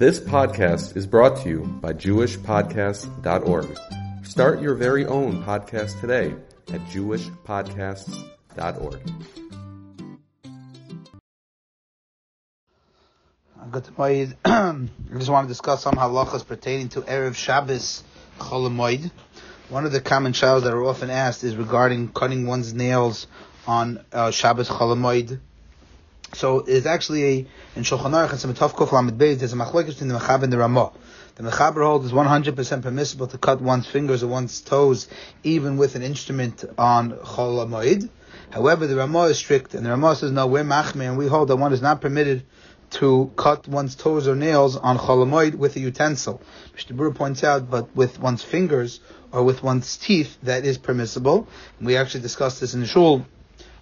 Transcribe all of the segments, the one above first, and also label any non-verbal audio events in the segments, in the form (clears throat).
This podcast is brought to you by JewishPodcasts.org. Start your very own podcast today at JewishPodcasts.org. Good morning. (clears throat) I just want to discuss some halachas pertaining to Erev Shabbos Cholamoid. One of the common trials that are often asked is regarding cutting one's nails on uh, Shabbos Cholamoid. So it's actually a in Shulchan Aruch and Samatov Kuf Lamed Beis. There's a machlokes between the Mechaber and the Ramah. The Mechaber holds is 100% permissible to cut one's fingers or one's toes, even with an instrument on Chol. However, the Ramah is strict, and the Ramah says no, we're Machmir, and we hold that one is not permitted to cut one's toes or nails on Cholamoid with a utensil. Mishnah Berurah points out, but with one's fingers or with one's teeth, that is permissible. And we actually discussed this in the shul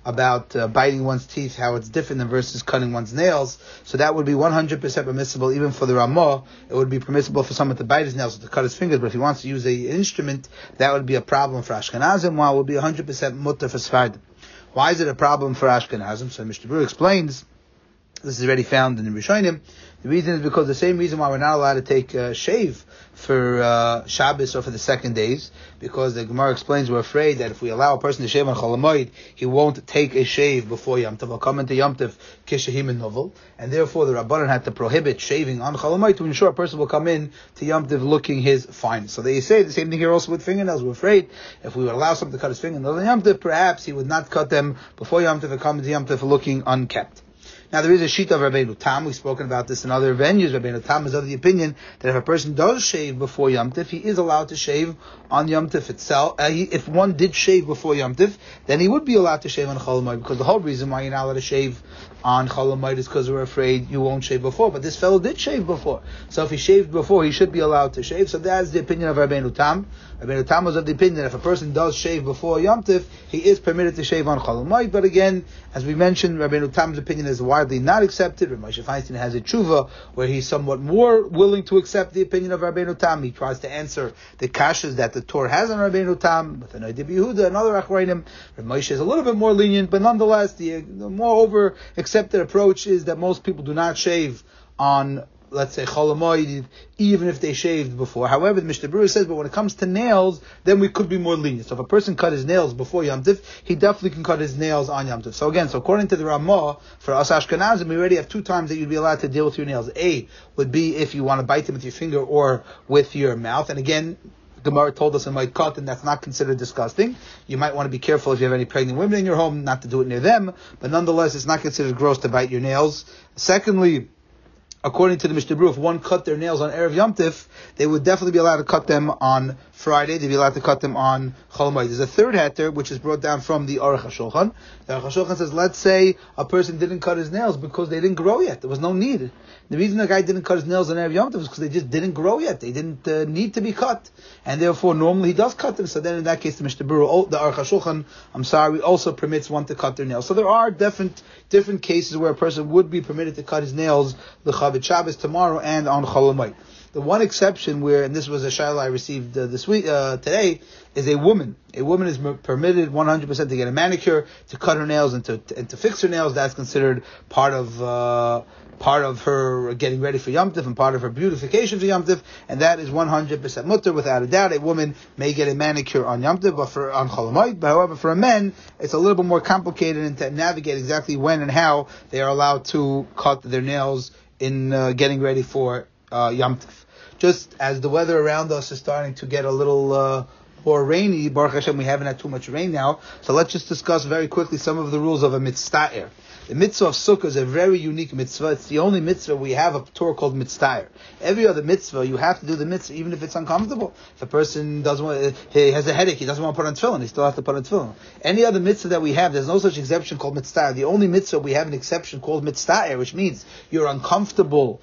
about uh, biting one's teeth, how it's different than versus cutting one's nails. So that would be 100% permissible even for the Ramah. It would be permissible for someone to bite his nails or to cut his fingers, but if he wants to use an instrument, that would be a problem for Ashkenazim, while it would be 100% mutter for Sfardim. Why is it a problem for Ashkenazim? So Mishnah Berurah explains, this is already found in the Rishonim, the reason is because the same reason why we're not allowed to take uh, shave for uh, Shabbos or for the second days, because the Gemara explains we're afraid that if we allow a person to shave on Cholamoid, he won't take a shave before Yom Tov. He'll come into Yom Tov kishahim and novel, and therefore the Rabbanan had to prohibit shaving on Cholamoid to ensure a person will come in to Yom Tov looking his finest. So they say the same thing here also with fingernails. We're afraid if we would allow someone to cut his fingernails on Yom Tov, perhaps he would not cut them before Yom Tov and come into Yom Tov looking unkept. Now there is a sheet of Rabbeinu Tam. We've spoken about this in other venues. Rabbeinu Tam is of the opinion that if a person does shave before Yom Tif, he is allowed to shave on Yom Tif itself. Uh, he, if one did shave before Yom Tif, then he would be allowed to shave on Cholamoid because the whole reason why you're not allowed to shave on Cholamoid is because we're afraid you won't shave before. But this fellow did shave before, so if he shaved before, he should be allowed to shave. So that's the opinion of Rabbeinu Tam. Rabbeinu Tam was of the opinion that if a person does shave before Yom Tif, he is permitted to shave on Cholamoid. But again, as we mentioned, Rabbeinu Tam's opinion is widely not accepted. Moshe Feinstein has a tshuva where he's somewhat more willing to accept the opinion of Rabbeinu Tam. He tries to answer the kashas that the Torah has on Rabbeinu Tam with an Idib Yehuda and other Achronim. Moshe is a little bit more lenient, but nonetheless, the, the more over accepted approach is that most people do not shave on let's say cholamoid, even if they shaved before. However, the Mishnah Berurah says, but when it comes to nails, then we could be more lenient. So if a person cut his nails before Yom Tif, he definitely can cut his nails on Yom Tif. So again, so according to the Ramah, for us Ashkenazim, we already have two times that you'd be allowed to deal with your nails. A would be if you want to bite them with your finger or with your mouth. And again, Gemara told us in my cut, and that's not considered disgusting. You might want to be careful if you have any pregnant women in your home, not to do it near them, but nonetheless, it's not considered gross to bite your nails. Secondly, according to the Mishnah if one cut their nails on Erev Yom Tif, they would definitely be allowed to cut them on Friday. They'd be allowed to cut them on Chol There's a third heter, which is brought down from the Aruch HaShulchan. The Aruch HaShulchan says, let's say a person didn't cut his nails because they didn't grow yet. There was no need. The reason the guy didn't cut his nails on Erev Yom Tov was because they just didn't grow yet. They didn't uh, need to be cut. And therefore, normally he does cut them. So then in that case, the Mishnah Berurah, the Aruch HaShulchan, I'm sorry, also permits one to cut their nails. So there are different, different cases where a person would be permitted to cut his nails, the Chavit Shabbos tomorrow and on Chol The one exception where, and this was a shayla I received uh, this week, uh, today, is a woman. A woman is permitted 100% to get a manicure, to cut her nails and to, and to fix her nails. That's considered part of, uh, part of her getting ready for Yom Tif and part of her beautification for Yom Tif, and that is 100% mutter without a doubt. A woman may get a manicure on Yom Tif, but for on Cholamoid, but however, for a man, it's a little bit more complicated and to navigate exactly when and how they are allowed to cut their nails in uh, getting ready for uh, Yom Tif. Just as the weather around us is starting to get a little uh, more rainy, Baruch Hashem, we haven't had too much rain now, so let's just discuss very quickly some of the rules of a mitzvah. The mitzvah of Sukkah is a very unique mitzvah. It's the only mitzvah we have a Torah called mitzvah. Every other mitzvah, you have to do the mitzvah even if it's uncomfortable. If a person doesn't want, he has a headache, he doesn't want to put on tefillin, he still has to put on tefillin. Any other mitzvah that we have, there's no such exception called mitzvah. The only mitzvah we have an exception called mitzvah, which means you're uncomfortable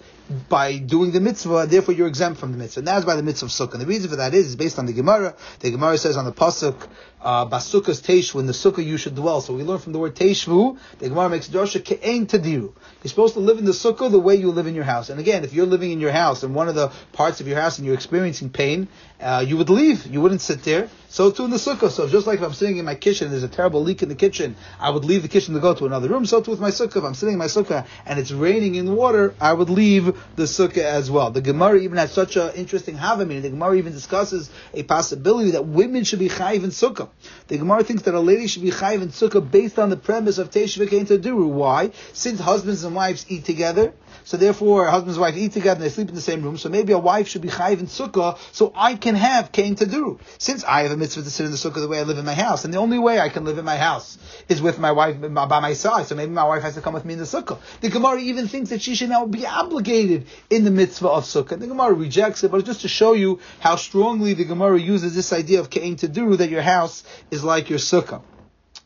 by doing the mitzvah, therefore you're exempt from the mitzvah. And that's by the mitzvah of sukkah. And the reason for that is, is based on the Gemara. The Gemara says on the pasuk, uh, basukas teishvu, in the sukkah you should dwell. So we learn from the word teishvu, the Gemara makes drasha ke'en tadiru. You're supposed to live in the sukkah the way you live in your house. And again, if you're living in your house and one of the parts of your house and you're experiencing pain, uh, you would leave. You wouldn't sit there. So too in the sukkah. So just like if I'm sitting in my kitchen, and there's a terrible leak in the kitchen, I would leave the kitchen to go to another room. So too with my sukkah. If I'm sitting in my sukkah and it's raining in the water, I would leave leave the sukkah as well. The Gemara even has such an interesting havamina. The Gemara even discusses a possibility that women should be chayiv in sukkah. The Gemara thinks that a lady should be chayiv in sukkah based on the premise of teishvu to Duru. Why? Since husbands and wives eat together, so therefore, husband and wife eat together and they sleep in the same room. So maybe a wife should be chayiv in sukkah, so I can have kain taduru. Since I have a mitzvah to sit in the sukkah the way I live in my house, and the only way I can live in my house is with my wife by my side. So maybe my wife has to come with me in the sukkah. The Gemara even thinks that she should now be obligated in the mitzvah of sukkah. The Gemara rejects it, but just to show you how strongly the Gemara uses this idea of kain taduru that your house is like your sukkah.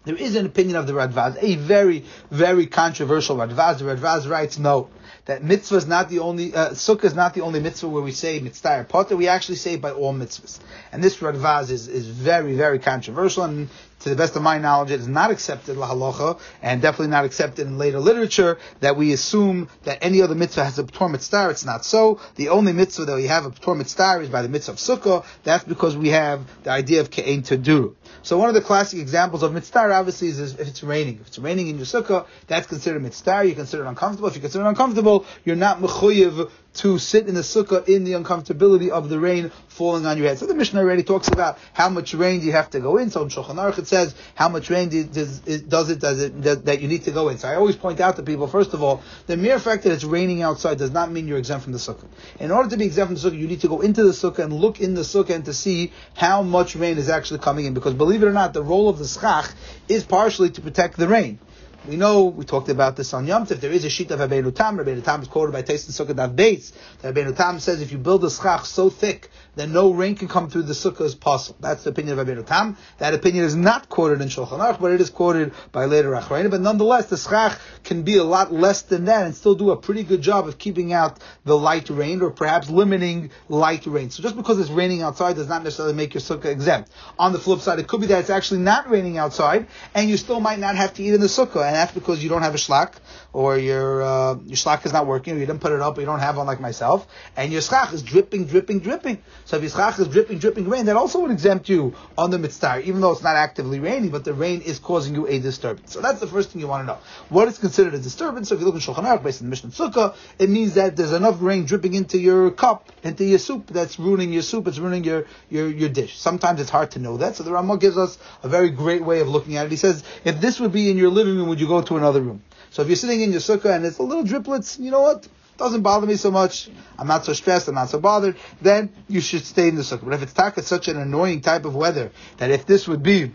There is an opinion of the Radvaz, a very, very controversial Radvaz. The Radvaz writes, no, that mitzvah is not the only, uh, sukkah is not the only mitzvah where we say mitzvah potter. We actually say by all mitzvahs. And this Radvaz is, is very, very controversial and to the best of my knowledge, it is not accepted la halacha, and definitely not accepted in later literature that we assume that any other mitzvah has a ptor mitzvah. It's not so. The only mitzvah that we have a ptor mitzvah is by the mitzvah of sukkah. That's because we have the idea of ke'en do. So one of the classic examples of mitzvah obviously is if it's raining. If it's raining in your sukkah, that's considered mitzvah. You consider it uncomfortable. If you consider it uncomfortable, you're not mechuyev to sit in the sukkah in the uncomfortability of the rain falling on your head. So the Mishnah already talks about how much rain do you have to go in. So in Shulchan Aruch it says how much rain does, does it does it that you need to go in. So I always point out to people first of all the mere fact that it's raining outside does not mean you're exempt from the sukkah. In order to be exempt from the sukkah, you need to go into the sukkah and look in the sukkah and to see how much rain is actually coming in. Because believe it or not, the role of the schach is partially to protect the rain. We know, we talked about this on Yom Tov, there is a sheet of Rabbeinu Tam, Rabbeinu Tam is quoted by Taistin Sukkah Daf Beis, Rabbeinu Tam says if you build a schach so thick then no rain can come through the sukkah as possible. That's the opinion of Rabbeinu Tam. That opinion is not quoted in Shulchan Aruch, but it is quoted by later Achronim. But nonetheless, the schach can be a lot less than that and still do a pretty good job of keeping out the light rain or perhaps limiting light rain. So just because it's raining outside does not necessarily make your sukkah exempt. On the flip side, it could be that it's actually not raining outside and you still might not have to eat in the sukkah, and that's because you don't have a shlach or your uh, your shlach is not working, or you didn't put it up, or you don't have one like myself, and your schach is dripping, dripping, dripping. So if your schach is dripping, dripping rain, that also would exempt you on the mitzvah, even though it's not actively raining, but the rain is causing you a disturbance. So that's the first thing you want to know. What is considered a disturbance? So if you look in Shulchan Aruch, based on the Mishnah Sukkah, it means that there's enough rain dripping into your cup, into your soup, that's ruining your soup, it's ruining your, your, your dish. Sometimes it's hard to know that, so the Ramah gives us a very great way of looking at it. He says, if this would be in your living room, would you go to another room? So if you're sitting in your sukkah and it's a little driplets, you know what? Doesn't bother me so much. I'm not so stressed. I'm not so bothered. Then you should stay in the sukkah. But if it's taka, such an annoying type of weather that if this would be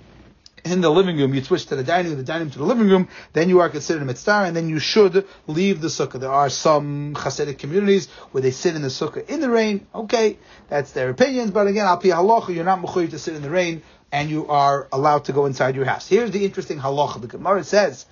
in the living room, you switch to the dining room, the dining room to the living room, then you are considered a mitzvah, and then you should leave the sukkah. There are some Hasidic communities where they sit in the sukkah in the rain. Okay, that's their opinions, but again, al pi halacha, you're not mechuyev to sit in the rain, and you are allowed to go inside your house. Here's the interesting halacha. The Gemara says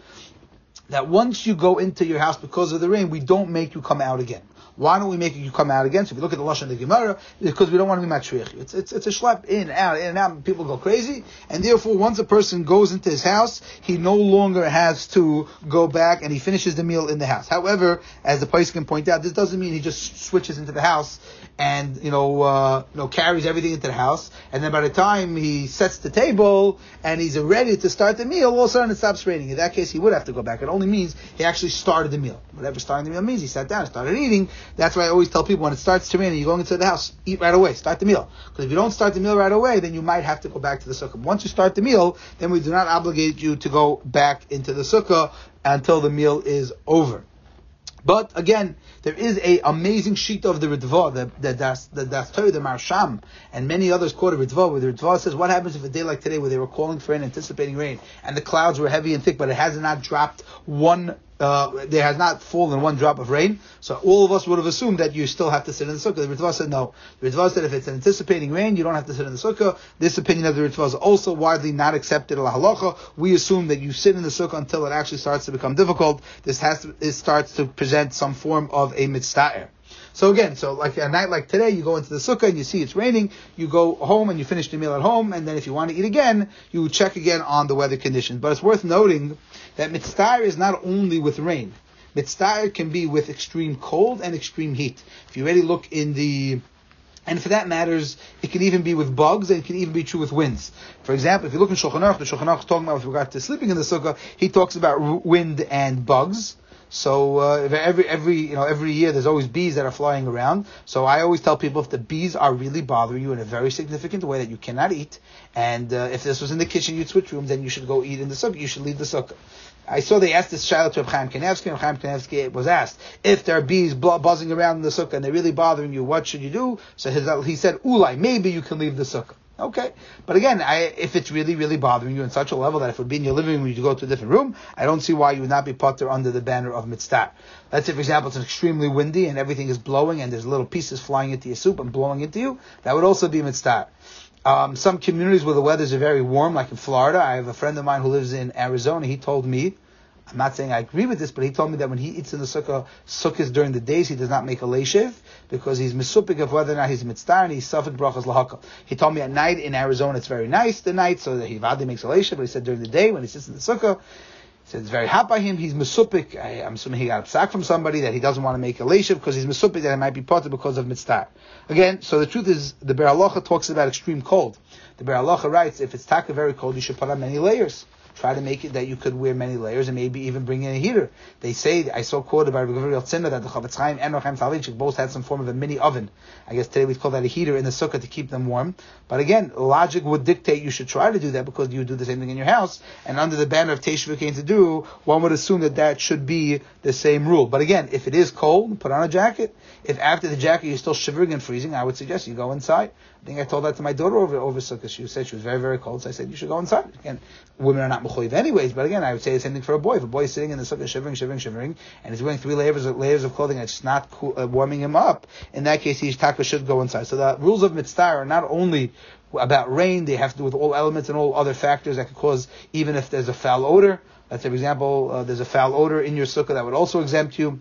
that once you go into your house because of the rain, we don't make you come out again. Why don't we make you come out again? So if you look at the Lashon of the Gemara, because we don't want to be matriach. It's, it's, it's a schlep in, out, in and out, people go crazy, and therefore once a person goes into his house, he no longer has to go back and he finishes the meal in the house. However, as the place can point out, this doesn't mean he just switches into the house and, you know, uh, you know, carries everything into the house, and then by the time he sets the table and he's ready to start the meal, all of a sudden it stops raining. In that case, he would have to go back. It only means he actually started the meal. Whatever starting the meal means, he sat down, and started eating, that's why I always tell people when it starts to rain and you're going into the house, eat right away. Start the meal. Because if you don't start the meal right away, then you might have to go back to the sukkah. Once you start the meal, then we do not obligate you to go back into the sukkah until the meal is over. But again, there is a amazing sheet of the Ritva, the the das the the Maharsham, and many others quote a Ritva, where the Ritva says, "What happens if a day like today, where they were calling for rain, anticipating rain, and the clouds were heavy and thick, but it has not dropped one uh, there has not fallen one drop of rain, so all of us would have assumed that you still have to sit in the sukkah. The Ritva said no. The Ritva said if it's anticipating rain, you don't have to sit in the sukkah. This opinion of the Ritva is also widely not accepted in halacha. We assume that you sit in the sukkah until it actually starts to become difficult. This has to, it starts to present some form of a mitzvah. So again, so like a night like today, you go into the sukkah and you see it's raining, you go home and you finish the meal at home, and then if you want to eat again, you check again on the weather conditions. But it's worth noting that mitzvah is not only with rain. Mitzvah can be with extreme cold and extreme heat. If you already look in the and for that matters, it can even be with bugs, and it can even be true with winds. For example, if you look in Shulchan Aruch, the Shulchan Aruch talking about with regard to sleeping in the sukkah, he talks about wind and bugs. So uh, every every you know every year there's always bees that are flying around. So I always tell people if the bees are really bothering you in a very significant way that you cannot eat, and uh, if this was in the kitchen you'd switch rooms, then you should go eat in the sukkah. You should leave the sukkah. I saw they asked this child to Chaim Kanevsky, and Chaim Kanevsky was asked if there are bees buzzing around in the sukkah and they're really bothering you, what should you do? So his, he said, "Ulai, maybe you can leave the sukkah." Okay, but again, I, if it's really, really bothering you in such a level that if it would be in your living room, you go to a different room, I don't see why you would not be put there under the banner of mitzvah. Let's say, for example, it's extremely windy and everything is blowing and there's little pieces flying into your soup and blowing into you. That would also be mitzvah. Um, some communities where the weathers are very warm, like in Florida, I have a friend of mine who lives in Arizona. He told me I'm not saying I agree with this, but he told me that when he eats in the sukkah, sukkahs during the days, he does not make a leishiv because he's misupik of whether or not he's mitzvah and he's suffered brachas lahaka. He told me at night in Arizona it's very nice the night, so that he vadi makes a leishiv, but he said during the day when he sits in the sukkah, he said it's very hot by him, he's misupik. I, am assuming he got a psak from somebody that he doesn't want to make a leishiv because he's misupik that it might be potter because of mitzvah. Again, so the truth is, the Biur Halacha talks about extreme cold. The Biur Halacha writes, if it's taka very cold, you should put on many layers try to make it that you could wear many layers and maybe even bring in a heater. They say, I saw quoted by Gabriel Tzimmer that the Chofetz Chaim and Reb Chaim Soloveitchik both had some form of a mini oven. I guess today we'd call that a heater in the sukkah to keep them warm. But again, logic would dictate you should try to do that because you do the same thing in your house. And under the banner of teishvu came to do, one would assume that that should be the same rule. But again, if it is cold, put on a jacket. If after the jacket you're still shivering and freezing, I would suggest you go inside. I think I told that to my daughter over over Sukkot. She said she was very very cold, so I said you should go inside. Again, women are not mechoyev anyways, but again, I would say the same thing for a boy. If a boy is sitting in the Sukkah shivering, shivering, shivering, and he's wearing three layers of layers of clothing that's not cool, uh, warming him up, in that case, his taka should go inside. So the rules of mitzvah are not only about rain; they have to do with all elements and all other factors that could cause, even if there's a foul odor. Let's say, for example, uh, there's a foul odor in your sukkah that would also exempt you.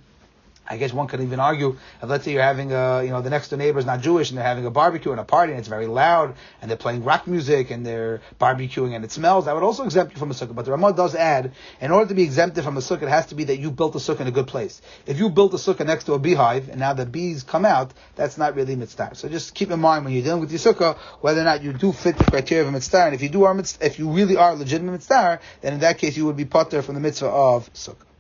I guess one could even argue let's say you're having a, you know, the next door neighbor is not Jewish and they're having a barbecue and a party and it's very loud and they're playing rock music and they're barbecuing and it smells, that would also exempt you from a sukkah. But the Ramah does add, in order to be exempted from a sukkah, it has to be that you built a sukkah in a good place. If you built a sukkah next to a beehive and now the bees come out, that's not really mitzvah. So just keep in mind when you're dealing with your sukkah, whether or not you do fit the criteria of a mitzvah. And if you do are mitzvah, if you really are legitimate mitzvah, then in that case you would be potter from the mitzvah of sukkah.